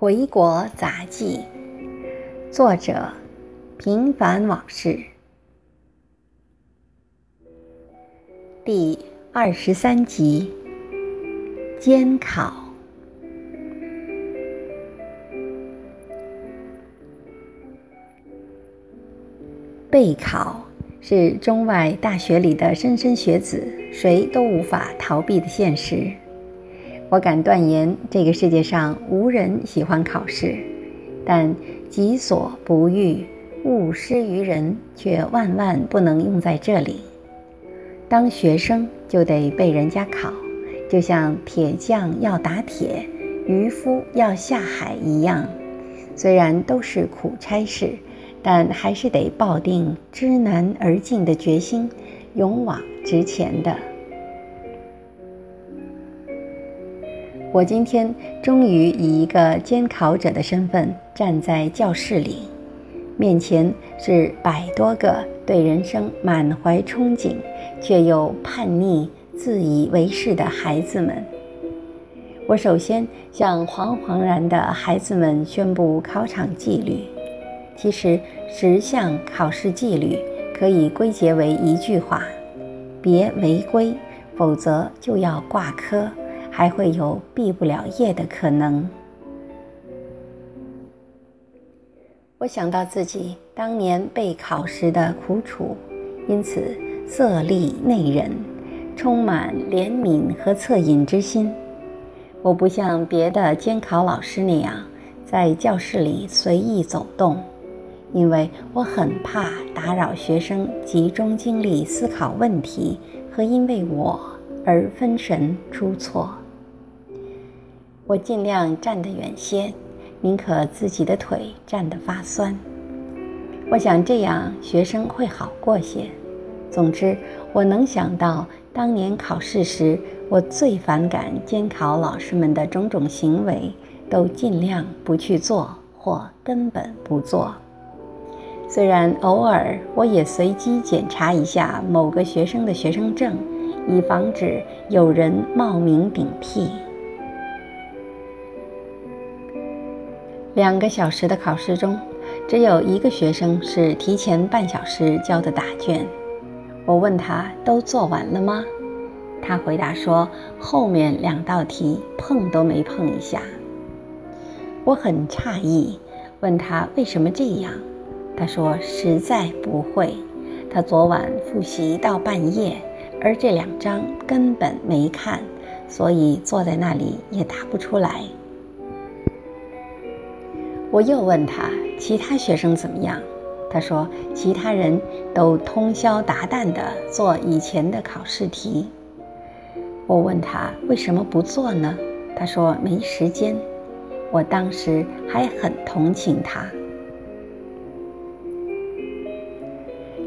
回国杂记，作者：平凡往事，第二十三集，监考。备考是中外大学里的莘莘学子谁都无法逃避的现实。我敢断言，这个世界上无人喜欢考试，但己所不欲，勿施于人，却万万不能用在这里。当学生就得被人家考，就像铁匠要打铁，渔夫要下海一样。虽然都是苦差事，但还是得抱定知难而进的决心，勇往直前的。我今天终于以一个监考者的身份站在教室里，面前是百多个对人生满怀憧憬却又叛逆、自以为是的孩子们。我首先向惶惶然的孩子们宣布考场纪律。其实十项考试纪律可以归结为一句话：别违规，否则就要挂科。还会有毕不了业的可能。我想到自己当年备考时的苦楚，因此色厉内荏，充满怜悯和恻隐之心。我不像别的监考老师那样在教室里随意走动，因为我很怕打扰学生集中精力思考问题和因为我而分神出错。我尽量站得远些，宁可自己的腿站得发酸。我想这样学生会好过些。总之，我能想到当年考试时我最反感监考老师们的种种行为，都尽量不去做或根本不做。虽然偶尔我也随机检查一下某个学生的学生证，以防止有人冒名顶替。两个小时的考试中，只有一个学生是提前半小时交的答卷。我问他都做完了吗？他回答说后面两道题碰都没碰一下。我很诧异，问他为什么这样？他说实在不会。他昨晚复习到半夜，而这两张根本没看，所以坐在那里也答不出来。我又问他其他学生怎么样，他说其他人都通宵达旦地做以前的考试题。我问他为什么不做呢？他说没时间。我当时还很同情他。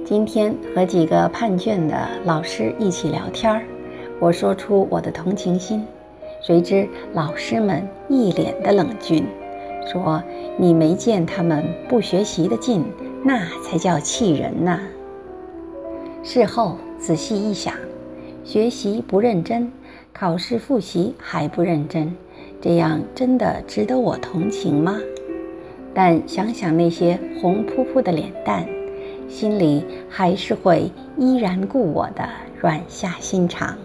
今天和几个判卷的老师一起聊天儿，我说出我的同情心，谁知老师们一脸的冷峻。说你没见他们不学习的劲，那才叫气人呢。事后仔细一想，学习不认真，考试复习还不认真，这样真的值得我同情吗？但想想那些红扑扑的脸蛋，心里还是会依然故我的软下心肠。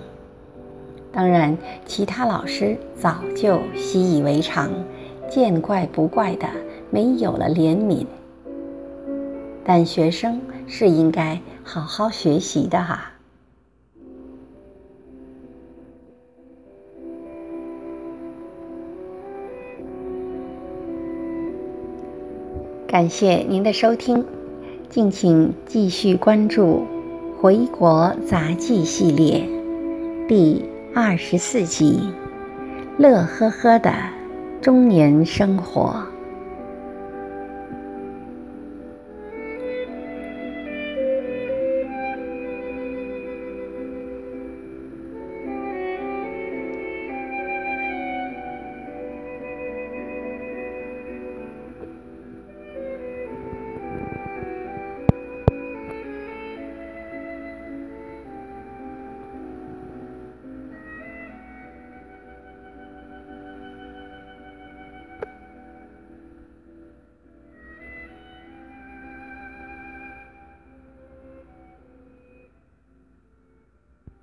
当然，其他老师早就习以为常。见怪不怪的，没有了怜悯。但学生是应该好好学习的哈。感谢您的收听，敬请继续关注《回国杂记》系列第二十四集，乐呵呵的。中年生活。